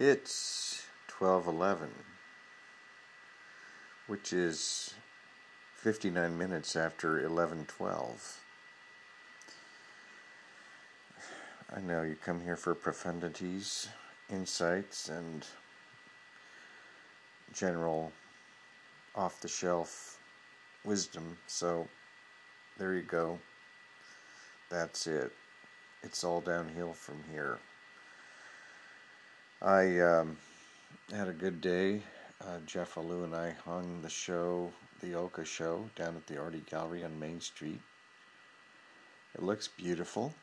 It's 12:11, which is 59 minutes after 11:12. I know you come here for profundities, insights, and general off the shelf wisdom. So there you go. That's it. It's all downhill from here. I um, had a good day. Uh, Jeff Alou and I hung the show, the Oka show, down at the Arty Gallery on Main Street. It looks beautiful.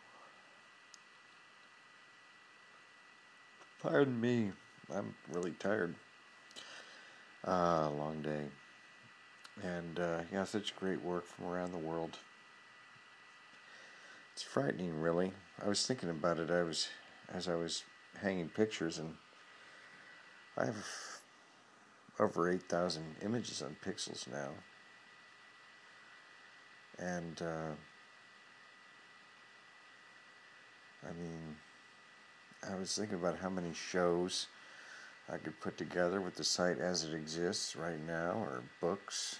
Pardon me, I'm really tired. Uh, long day. And uh, yeah, such great work from around the world. It's frightening, really. I was thinking about it. I was as I was hanging pictures, and I have over eight thousand images on pixels now. And uh, I mean, I was thinking about how many shows I could put together with the site as it exists right now, or books,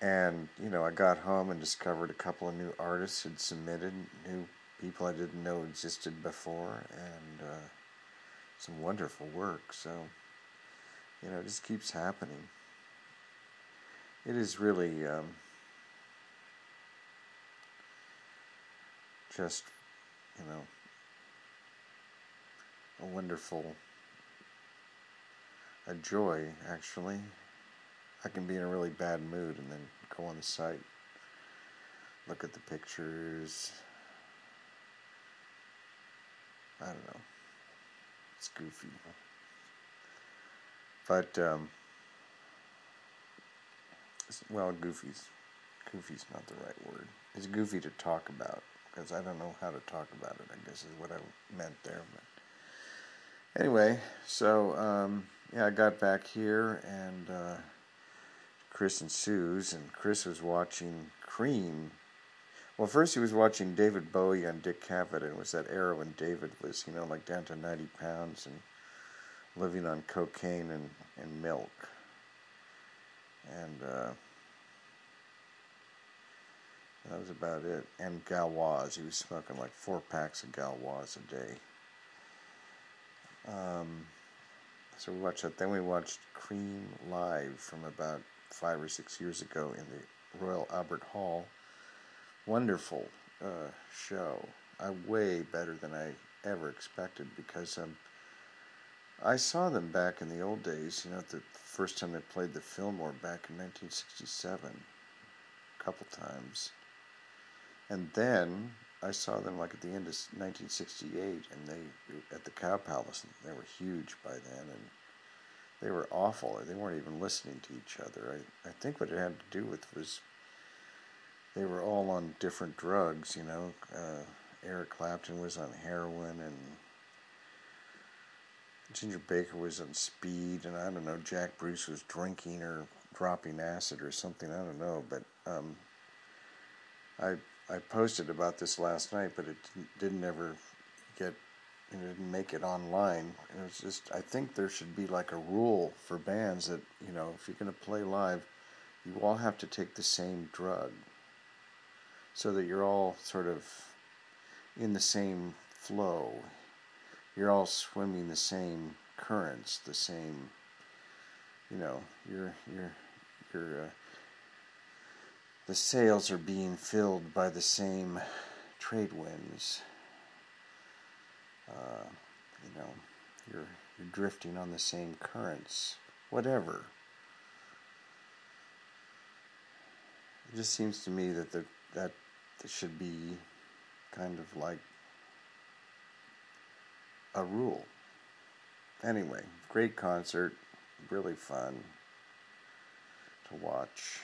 and, you know, I got home and discovered a couple of new artists had submitted, new people I didn't know existed before, and uh, some wonderful work. So, you know, it just keeps happening. It is really um, just, you know, a wonderful, a joy, actually. I can be in a really bad mood and then go on the site, look at the pictures. I don't know. It's goofy. But, um, well, goofy's, goofy's not the right word. It's goofy to talk about because I don't know how to talk about it, I guess is what I meant there. But anyway, so, um, yeah, I got back here and, uh, Chris and Sue's, and Chris was watching Cream. Well, first he was watching David Bowie on Dick Cavett, and it was that era when David was, you know, like down to 90 pounds and living on cocaine and, and milk. And uh, that was about it. And Gauloises. He was smoking like four packs of Gauloises a day. Um, so we watched that. Then we watched Cream live from about five or six years ago in the Royal Albert Hall. Wonderful uh, show. I way better than I ever expected because um, I saw them back in the old days. You know, the first time they played the Fillmore back in 1967, a couple times, and then I saw them like at the end of 1968, and they at the Cow Palace. And they were huge by then, and they were awful. They weren't even listening to each other. I, I think what it had to do with was they were all on different drugs, you know. Uh, Eric Clapton was on heroin and Ginger Baker was on speed, and I don't know, Jack Bruce was drinking or dropping acid or something, I don't know, but um, I I posted about this last night, but it didn't, didn't ever get and didn't make it online. And it's just, I think there should be like a rule for bands that, you know, if you're going to play live, you all have to take the same drug so that you're all sort of in the same flow. You're all swimming the same currents, the same, you know, you're, you're, you're, uh, the sails are being filled by the same trade winds uh, you know, you're you're drifting on the same currents, whatever. It just seems to me that the, that should be kind of like a rule. Anyway, great concert, really fun to watch.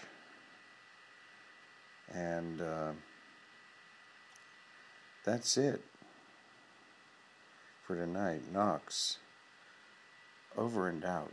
And uh, that's it for tonight. Knox. Over and out.